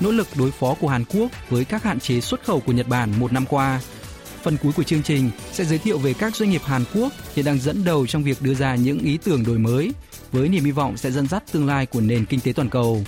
nỗ lực đối phó của Hàn Quốc với các hạn chế xuất khẩu của Nhật Bản một năm qua. Phần cuối của chương trình sẽ giới thiệu về các doanh nghiệp Hàn Quốc hiện đang dẫn đầu trong việc đưa ra những ý tưởng đổi mới với niềm hy vọng sẽ dẫn dắt tương lai của nền kinh tế toàn cầu.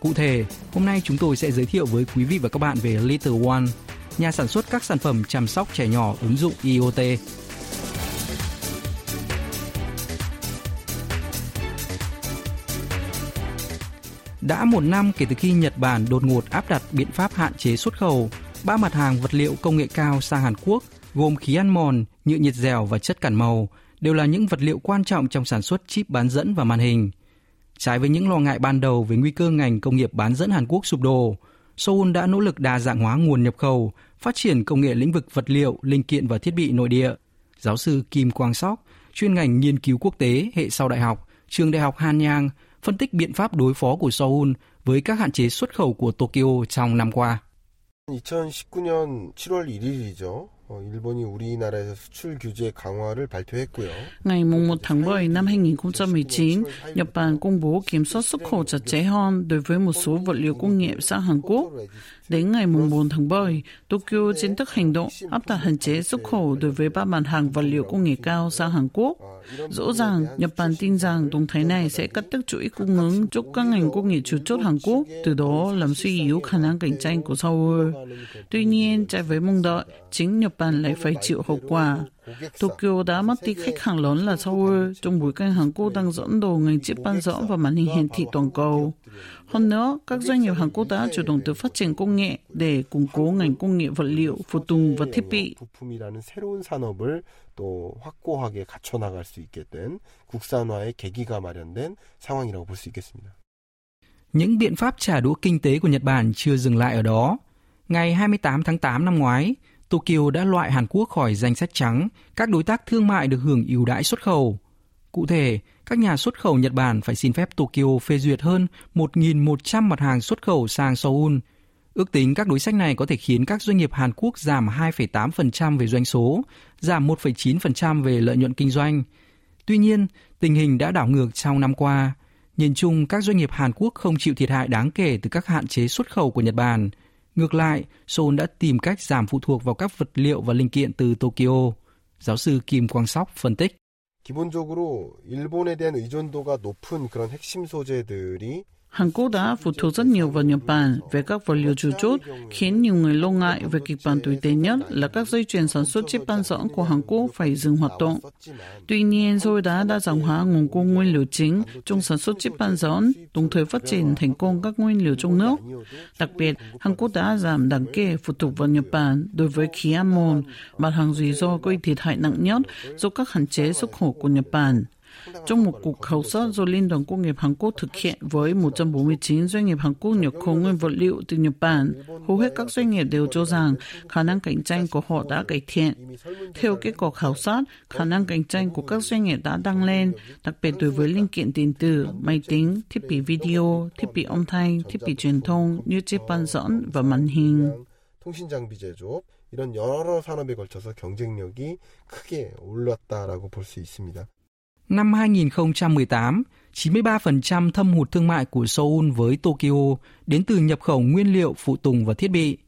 Cụ thể, hôm nay chúng tôi sẽ giới thiệu với quý vị và các bạn về Little One, nhà sản xuất các sản phẩm chăm sóc trẻ nhỏ ứng dụng IoT. Đã một năm kể từ khi Nhật Bản đột ngột áp đặt biện pháp hạn chế xuất khẩu ba mặt hàng vật liệu công nghệ cao sang Hàn Quốc gồm khí ăn mòn, nhựa nhiệt dẻo và chất cản màu đều là những vật liệu quan trọng trong sản xuất chip bán dẫn và màn hình. Trái với những lo ngại ban đầu về nguy cơ ngành công nghiệp bán dẫn Hàn Quốc sụp đổ, Seoul đã nỗ lực đa dạng hóa nguồn nhập khẩu, phát triển công nghệ lĩnh vực vật liệu, linh kiện và thiết bị nội địa. Giáo sư Kim Quang Sok, chuyên ngành nghiên cứu quốc tế hệ sau đại học, trường đại học Hanyang, phân tích biện pháp đối phó của Seoul với các hạn chế xuất khẩu của Tokyo trong năm qua. 2019년 7월 1일이죠. 일본이 우리나라에서 수출 규제 강화를 발표했고요. Ngày 1 tháng 7 năm 2019, Nhật Bản công bố kiểm soát xuất khẩu chặt chẽ hơn đối với một số vật liệu công nghiệp sang Hàn Quốc. Đến ngày 4 tháng 7, Tokyo chính thức hành động áp đặt hạn chế xuất khẩu đối với ba mặt hàng vật liệu công nghệ cao sang Hàn Quốc. Rõ ràng, Nhật Bản tin rằng động thái này sẽ cắt đứt chuỗi cung ứng cho các ngành công nghệ chủ chốt Hàn Quốc, từ đó làm suy yếu khả năng cạnh tranh của Seoul. Tuy nhiên, trái với mong đợi, chính Nhật Bản lại phải chịu hậu quả. Tokyo đã mất đi khách hàng lớn là Seoul trong bối cảnh Hàn Quốc đang dẫn đầu ngành chip bán dẫn và màn hình hiển thị toàn cầu. Hơn nữa, các doanh nghiệp Hàn Quốc đã chủ động tự phát triển công nghệ để củng cố ngành công nghệ vật liệu, phụ tùng và thiết bị. 부품이라는 새로운 산업을 또 확고하게 갖춰 나갈 수 있게 된 국산화의 계기가 마련된 상황이라고 볼 수 있겠습니다. Những biện pháp trả đũa kinh tế của Nhật Bản chưa dừng lại ở đó. Ngày 28 tháng 8 năm ngoái, Tokyo đã loại Hàn Quốc khỏi danh sách trắng các đối tác thương mại được hưởng ưu đãi xuất khẩu. Cụ thể, các nhà xuất khẩu Nhật Bản phải xin phép Tokyo phê duyệt hơn 1.100 mặt hàng xuất khẩu sang Seoul. Ước tính các đối sách này có thể khiến các doanh nghiệp Hàn Quốc giảm 2,8% về doanh số, giảm 1,9% về lợi nhuận kinh doanh. Tuy nhiên, tình hình đã đảo ngược trong năm qua. Nhìn chung, các doanh nghiệp Hàn Quốc không chịu thiệt hại đáng kể từ các hạn chế xuất khẩu của Nhật Bản. Ngược lại, Seoul đã tìm cách giảm phụ thuộc vào các vật liệu và linh kiện từ Tokyo. Giáo sư Kim Quang Sóc phân tích. 기본적으로 일본에 대한 의존도가 높은 그런 핵심 소재들이 Hàn Quốc đã phụ thuộc rất nhiều vào Nhật Bản về các vật liệu chủ chốt, khiến nhiều người lo ngại về kịch bản tồi tệ nhất là các dây chuyền sản xuất chip bán dẫn của Hàn Quốc phải dừng hoạt động. Tuy nhiên, Seoul đã đa dạng hóa nguồn cung nguyên liệu chính trong sản xuất chip bán dẫn, đồng thời phát triển thành công các nguyên liệu trong nước. Đặc biệt, Hàn Quốc đã giảm đáng kể phụ thuộc vào Nhật Bản đối với khí amon, mặt hàng rủi ro gây thiệt hại nặng nhất do các hạn chế xuất khẩu của Nhật Bản Trong một cuộc khảo sát do Liên đoàn Công nghiệp Hàn Quốc thực hiện với 149 doanh nghiệp Hàn Quốc nhập khẩu nguyên vật liệu từ Nhật Bản, hầu hết các doanh nghiệp đều cho rằng khả năng cạnh tranh của họ đã cải thiện. Theo kết quả khảo sát, khả năng cạnh tranh của các doanh nghiệp đã tăng lên, đặc biệt đối với linh kiện điện tử, máy tính, thiết bị video, thiết bị âm thanh, thiết bị truyền thông như chip bán dẫn và màn hình. 통신 장비 제조업 이런 여러 산업에 걸쳐서 경쟁력이 크게 올랐다라고 볼 수 있습니다. Năm 2018, 93% thâm hụt thương mại của Seoul với Tokyo đến từ nhập khẩu nguyên liệu, phụ tùng và thiết bị.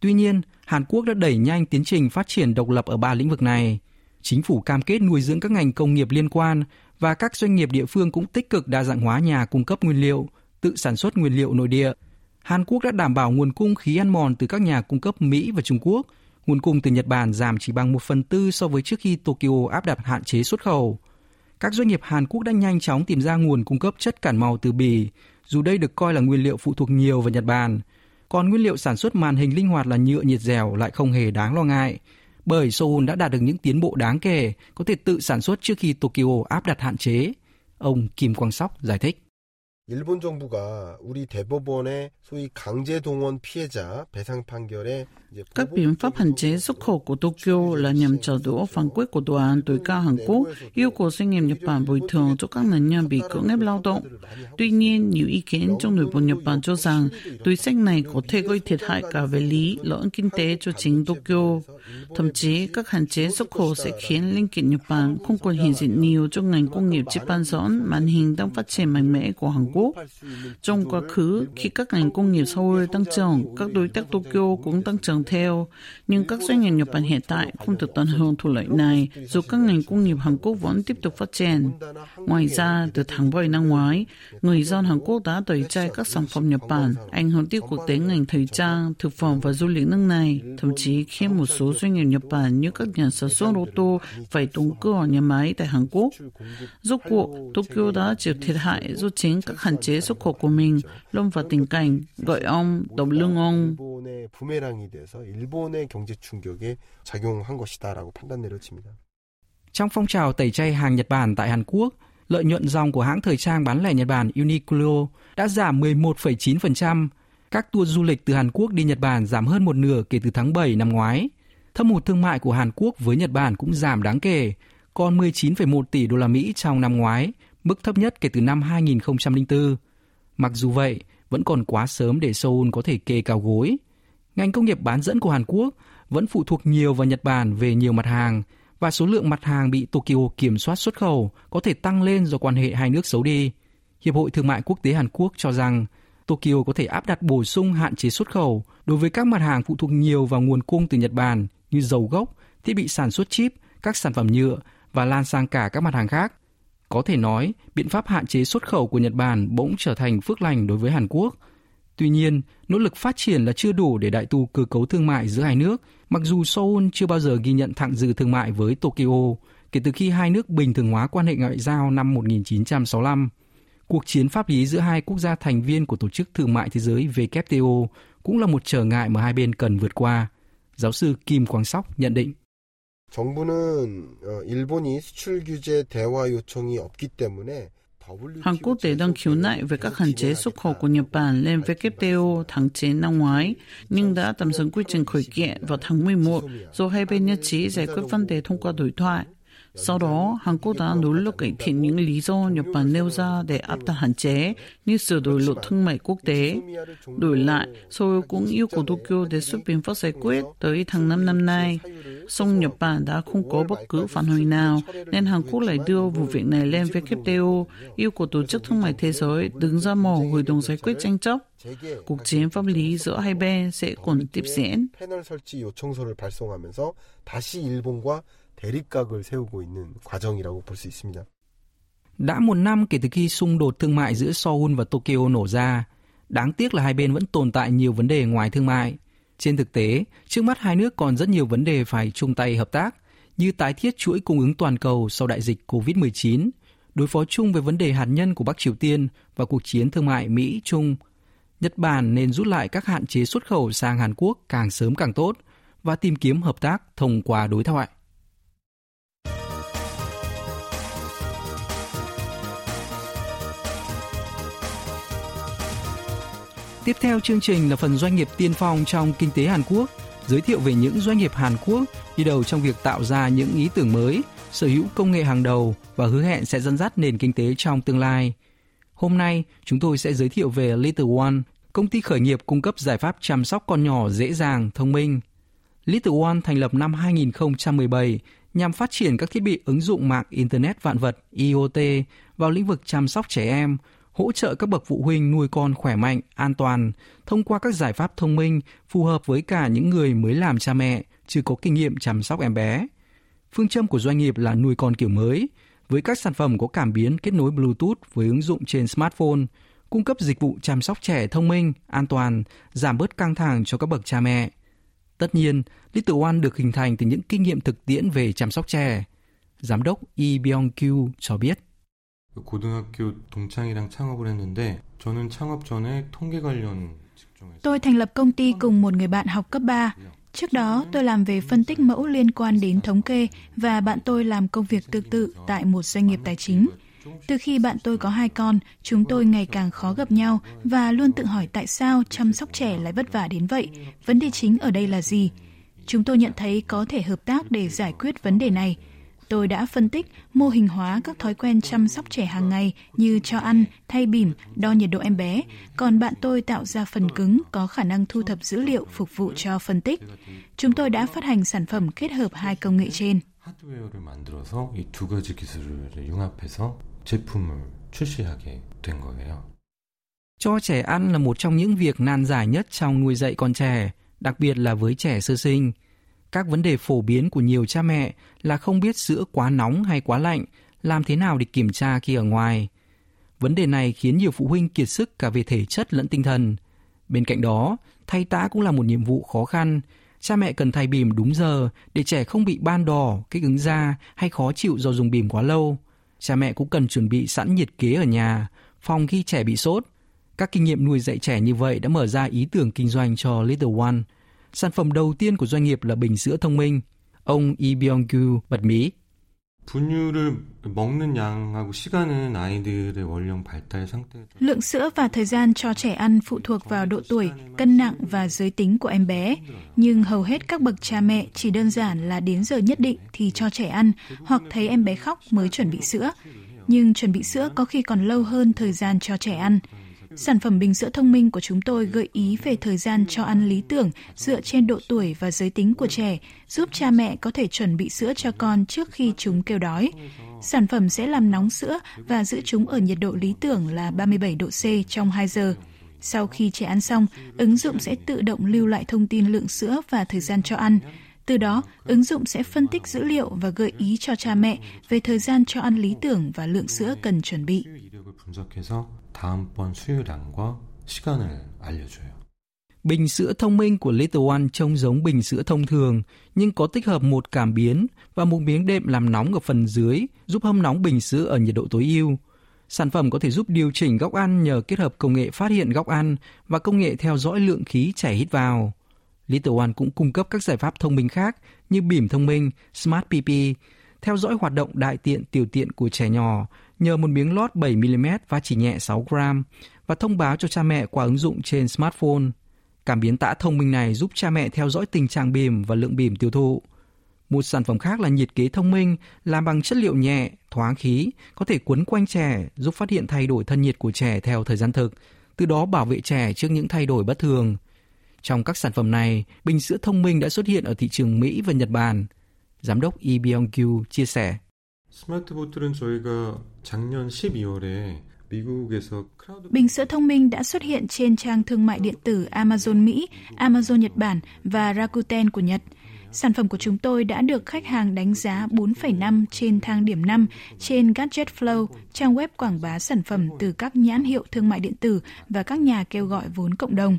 Tuy nhiên, Hàn Quốc đã đẩy nhanh tiến trình phát triển độc lập ở ba lĩnh vực này. Chính phủ cam kết nuôi dưỡng các ngành công nghiệp liên quan và các doanh nghiệp địa phương cũng tích cực đa dạng hóa nhà cung cấp nguyên liệu, tự sản xuất nguyên liệu nội địa. Hàn Quốc đã đảm bảo nguồn cung khí ăn mòn từ các nhà cung cấp Mỹ và Trung Quốc. Nguồn cung từ Nhật Bản giảm chỉ bằng 1 phần tư so với trước khi Tokyo áp đặt hạn chế xuất khẩu các doanh nghiệp Hàn Quốc đã nhanh chóng tìm ra nguồn cung cấp chất cản màu từ bì, dù đây được coi là nguyên liệu phụ thuộc nhiều vào Nhật Bản. Còn nguyên liệu sản xuất màn hình linh hoạt là nhựa nhiệt dẻo lại không hề đáng lo ngại, bởi Seoul đã đạt được những tiến bộ đáng kể, có thể tự sản xuất trước khi Tokyo áp đặt hạn chế. Ông Kim Quang Sóc giải thích. 일본 정부가 우리 대법원의 소위 강제 동원 피해자 배상 판결에 Các biện pháp hành chế xuất khẩu của Tokyo là nhằm trả đũa phán quyết của tòa án tối cao Hàn Quốc yêu cầu doanh nghiệp Nhật Bản bồi thường cho các nạn nhân bị cưỡng ép lao động. Tuy nhiên, nhiều ý kiến trong nội bộ Nhật Bản cho rằng túi sách này có thể gây thiệt hại cả về lý lẫn kinh tế cho chính Tokyo. Thậm chí, các hạn chế xuất khẩu sẽ khiến linh kiện Nhật Bản không còn hiện diện nhiều cho ngành công nghiệp chip bán dẫn màn hình đang phát triển mạnh mẽ của Hàn Quốc. Trong quá khứ, khi các ngành công nghiệp Seoul tăng trưởng, các đối tác Tokyo cũng tăng trưởng theo, nhưng các doanh nghiệp Nhật Bản hiện tại không được tận hưởng thu lợi này dù các ngành công nghiệp Hàn Quốc vẫn tiếp tục phát triển. Ngoài ra, từ tháng 7 năm ngoái, người dân Hàn Quốc đã tẩy chay các sản phẩm Nhật Bản, ảnh hưởng tiêu cực đến ngành thời trang, thực phẩm và du lịch nước này, thậm chí khiến một số doanh nghiệp Nhật Bản như các nhà sản xuất ô tô phải đóng cửa nhà máy tại Hàn Quốc. Rốt cuộc, Tokyo đã chịu thiệt hại do chính các hạn chế xuất khẩu của mình lâm vào tình cảnh gọi ông độc lưng ông. Trong phong trào tẩy chay hàng Nhật Bản tại Hàn Quốc, lợi nhuận dòng của hãng thời trang bán lẻ Nhật Bản Uniqlo đã giảm 11,9%. Các tour du lịch từ Hàn Quốc đi Nhật Bản giảm hơn một nửa kể từ tháng 7 năm ngoái. Thâm hụt thương mại của Hàn Quốc với Nhật Bản cũng giảm đáng kể, còn 19,1 tỷ đô la Mỹ trong năm ngoái, mức thấp nhất kể từ năm 2004. Mặc dù vậy, vẫn còn quá sớm để Seoul có thể kê cao gối. Ngành công nghiệp bán dẫn của Hàn Quốc vẫn phụ thuộc nhiều vào Nhật Bản về nhiều mặt hàng và số lượng mặt hàng bị Tokyo kiểm soát xuất khẩu có thể tăng lên do quan hệ hai nước xấu đi. Hiệp hội Thương mại Quốc tế Hàn Quốc cho rằng Tokyo có thể áp đặt bổ sung hạn chế xuất khẩu đối với các mặt hàng phụ thuộc nhiều vào nguồn cung từ Nhật Bản như dầu gốc, thiết bị sản xuất chip, các sản phẩm nhựa và lan sang cả các mặt hàng khác. Có thể nói, biện pháp hạn chế xuất khẩu của Nhật Bản bỗng trở thành phước lành đối với Hàn Quốc. Tuy nhiên, nỗ lực phát triển là chưa đủ để đại tu cơ cấu thương mại giữa hai nước, mặc dù Seoul chưa bao giờ ghi nhận thặng dư thương mại với Tokyo kể từ khi hai nước bình thường hóa quan hệ ngoại giao năm 1965. Cuộc chiến pháp lý giữa hai quốc gia thành viên của Tổ chức Thương mại Thế giới WTO cũng là một trở ngại mà hai bên cần vượt qua. Giáo sư Kim Quang Sóc nhận định. Hàn Quốc để đang khiếu nại về các hạn chế xuất khẩu của Nhật Bản lên WTO tháng 9 năm ngoái, nhưng đã tạm dừng quy trình khởi kiện vào tháng 11 do hai bên nhất trí giải quyết vấn đề thông qua đối thoại. Sau đó, Hàn Quốc đã nỗ lực cải thiện những lý do Nhật Bản nêu ra để áp đặt hạn chế như sửa đổi luật thương mại quốc tế. Đổi lại, Seoul cũng yêu cầu Tokyo đề xuất biện pháp giải quyết tới tháng 5 năm nay. Song Nhật Bản đã không có bất cứ phản hồi nào, nên Hàn Quốc lại đưa vụ việc này lên WTO, yêu cầu Tổ chức Thương mại Thế giới đứng ra mở hội đồng giải quyết tranh chấp. Cuộc chiến pháp lý giữa hai bên sẽ còn tiếp diễn. 패널 설치 요청서를 발송하면서 다시 일본과 대립각을 세우고 있는 과정이라고 볼 수 있습니다. Đã một năm kể từ khi xung đột thương mại giữa Seoul và Tokyo nổ ra, đáng tiếc là hai bên vẫn tồn tại nhiều vấn đề ngoài thương mại. Trên thực tế, trước mắt hai nước còn rất nhiều vấn đề phải chung tay hợp tác, như tái thiết chuỗi cung ứng toàn cầu sau đại dịch COVID-19, đối phó chung với vấn đề hạt nhân của Bắc Triều Tiên và cuộc chiến thương mại Mỹ-Trung. Nhật Bản nên rút lại các hạn chế xuất khẩu sang Hàn Quốc càng sớm càng tốt và tìm kiếm hợp tác thông qua đối thoại. Tiếp theo chương trình là phần doanh nghiệp tiên phong trong kinh tế Hàn Quốc, giới thiệu về những doanh nghiệp Hàn Quốc đi đầu trong việc tạo ra những ý tưởng mới, sở hữu công nghệ hàng đầu và hứa hẹn sẽ dẫn dắt nền kinh tế trong tương lai. Hôm nay, chúng tôi sẽ giới thiệu về Little One, công ty khởi nghiệp cung cấp giải pháp chăm sóc con nhỏ dễ dàng, thông minh. Little One thành lập năm 2017 nhằm phát triển các thiết bị ứng dụng mạng Internet vạn vật IoT vào lĩnh vực chăm sóc trẻ em, hỗ trợ các bậc phụ huynh nuôi con khỏe mạnh, an toàn thông qua các giải pháp thông minh phù hợp với cả những người mới làm cha mẹ, chưa có kinh nghiệm chăm sóc em bé. Phương châm của doanh nghiệp là nuôi con kiểu mới, với các sản phẩm có cảm biến kết nối Bluetooth với ứng dụng trên smartphone, cung cấp dịch vụ chăm sóc trẻ thông minh, an toàn, giảm bớt căng thẳng cho các bậc cha mẹ. Tất nhiên, Little One được hình thành từ những kinh nghiệm thực tiễn về chăm sóc trẻ. Giám đốc Lee Byung-kyu cho biết. 고등학교 동창이랑 창업을 했는데 저는 창업 전에 통계 관련 직종에서 Tôi thành lập công ty cùng một người bạn học cấp 3. Trước đó, tôi làm về phân tích mẫu liên quan đến thống kê và bạn tôi làm công việc tương tự tại một doanh nghiệp tài chính. Từ khi bạn tôi có hai con, chúng tôi ngày càng khó gặp nhau và luôn tự hỏi tại sao chăm sóc trẻ lại vất vả đến vậy. Vấn đề chính ở đây là gì? Chúng tôi nhận thấy có thể hợp tác để giải quyết vấn đề này. Tôi đã phân tích, mô hình hóa các thói quen chăm sóc trẻ hàng ngày như cho ăn, thay bỉm, đo nhiệt độ em bé, còn bạn tôi tạo ra phần cứng có khả năng thu thập dữ liệu phục vụ cho phân tích. Chúng tôi đã phát hành sản phẩm kết hợp hai công nghệ trên. 하드웨어를 만들어서 이 두 가지 기술을 융합해서 제품을 출시하게 된 거예요. Cho trẻ ăn là một trong những việc nan giải nhất trong nuôi dạy con trẻ, đặc biệt là với trẻ sơ sinh. Các vấn đề phổ biến của nhiều cha mẹ là không biết sữa quá nóng hay quá lạnh, làm thế nào để kiểm tra khi ở ngoài. Vấn đề này khiến nhiều phụ huynh kiệt sức cả về thể chất lẫn tinh thần. Bên cạnh đó, thay tã cũng là một nhiệm vụ khó khăn. Cha mẹ cần thay bìm đúng giờ để trẻ không bị ban đỏ, kích ứng da hay khó chịu do dùng bìm quá lâu. Cha mẹ cũng cần chuẩn bị sẵn nhiệt kế ở nhà, phòng khi trẻ bị sốt. Các kinh nghiệm nuôi dạy trẻ như vậy đã mở ra ý tưởng kinh doanh cho Little One sản phẩm đầu tiên của doanh nghiệp là bình sữa thông minh. Ông Lee Byung-kyu bật mí. Lượng sữa và thời gian cho trẻ ăn phụ thuộc vào độ tuổi, cân nặng và giới tính của em bé. Nhưng hầu hết các bậc cha mẹ chỉ đơn giản là đến giờ nhất định thì cho trẻ ăn hoặc thấy em bé khóc mới chuẩn bị sữa. Nhưng chuẩn bị sữa có khi còn lâu hơn thời gian cho trẻ ăn. Sản phẩm bình sữa thông minh của chúng tôi gợi ý về thời gian cho ăn lý tưởng dựa trên độ tuổi và giới tính của trẻ, giúp cha mẹ có thể chuẩn bị sữa cho con trước khi chúng kêu đói. Sản phẩm sẽ làm nóng sữa và giữ chúng ở nhiệt độ lý tưởng là 37 độ C trong 2 giờ. Sau khi trẻ ăn xong, ứng dụng sẽ tự động lưu lại thông tin lượng sữa và thời gian cho ăn. Từ đó, ứng dụng sẽ phân tích dữ liệu và gợi ý cho cha mẹ về thời gian cho ăn lý tưởng và lượng sữa cần chuẩn bị. 다음번 수유량과 시간을 알려줘요. Bình sữa thông minh của Little One trông giống bình sữa thông thường, nhưng có tích hợp một cảm biến và một miếng đệm làm nóng ở phần dưới, giúp hâm nóng bình sữa ở nhiệt độ tối ưu. Sản phẩm có thể giúp điều chỉnh góc ăn nhờ kết hợp công nghệ phát hiện góc ăn và công nghệ theo dõi lượng khí trẻ hít vào. Little One cũng cung cấp các giải pháp thông minh khác như bỉm thông minh, Smart PP, theo dõi hoạt động đại tiện tiểu tiện của trẻ nhỏ nhờ một miếng lót 7mm và chỉ nhẹ 6 gram và thông báo cho cha mẹ qua ứng dụng trên smartphone. Cảm biến tã thông minh này giúp cha mẹ theo dõi tình trạng bìm và lượng bìm tiêu thụ. Một sản phẩm khác là nhiệt kế thông minh làm bằng chất liệu nhẹ, thoáng khí, có thể quấn quanh trẻ, giúp phát hiện thay đổi thân nhiệt của trẻ theo thời gian thực, từ đó bảo vệ trẻ trước những thay đổi bất thường. Trong các sản phẩm này, bình sữa thông minh đã xuất hiện ở thị trường Mỹ và Nhật Bản. Giám đốc Lee Byung-kyu chia sẻ. 스마트보틀은 저희가 작년 12월에 Bình sữa thông minh đã xuất hiện trên trang thương mại điện tử Amazon Mỹ, Amazon Nhật Bản và Rakuten của Nhật. Sản phẩm của chúng tôi đã được khách hàng đánh giá 4,5 trên thang điểm 5 trên Gadget Flow, trang web quảng bá sản phẩm từ các nhãn hiệu thương mại điện tử và các nhà kêu gọi vốn cộng đồng.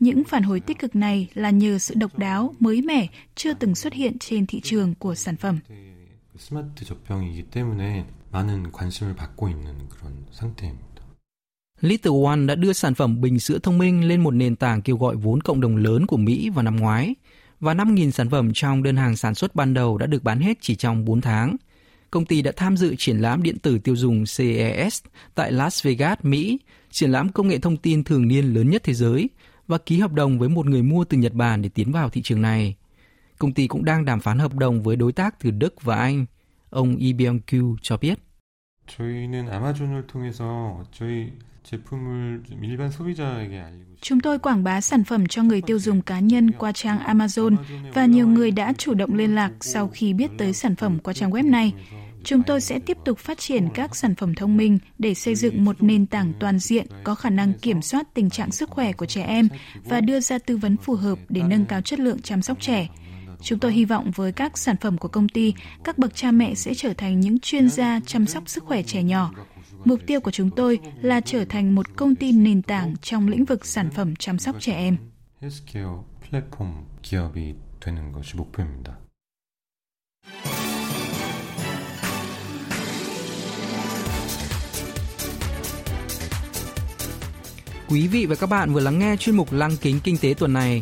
Những phản hồi tích cực này là nhờ sự độc đáo, mới mẻ, chưa từng xuất hiện trên thị trường của sản phẩm. 스마트 접병이기 때문에 많은 관심을 받고 있는 그런 상태입니다. Little One đã đưa sản phẩm bình sữa thông minh lên một nền tảng kêu gọi vốn cộng đồng lớn của Mỹ vào năm ngoái và 5.000 sản phẩm trong đơn hàng sản xuất ban đầu đã được bán hết chỉ trong 4 tháng. Công ty đã tham dự triển lãm điện tử tiêu dùng CES tại Las Vegas, Mỹ, triển lãm công nghệ thông tin thường niên lớn nhất thế giới và ký hợp đồng với một người mua từ Nhật Bản để tiến vào thị trường này. công ty cũng đang đàm phán hợp đồng với đối tác từ Đức và Anh, ông IBMQ cho biết. Chúng tôi quảng bá sản phẩm cho người tiêu dùng cá nhân qua trang Amazon và nhiều người đã chủ động liên lạc sau khi biết tới sản phẩm qua trang web này. Chúng tôi sẽ tiếp tục phát triển các sản phẩm thông minh để xây dựng một nền tảng toàn diện có khả năng kiểm soát tình trạng sức khỏe của trẻ em và đưa ra tư vấn phù hợp để nâng cao chất lượng chăm sóc trẻ. Chúng tôi hy vọng với các sản phẩm của công ty, các bậc cha mẹ sẽ trở thành những chuyên gia chăm sóc sức khỏe trẻ nhỏ. Mục tiêu của chúng tôi là trở thành một công ty nền tảng trong lĩnh vực sản phẩm chăm sóc trẻ em. Quý vị và các bạn vừa lắng nghe chuyên mục Lăng kính kinh tế tuần này.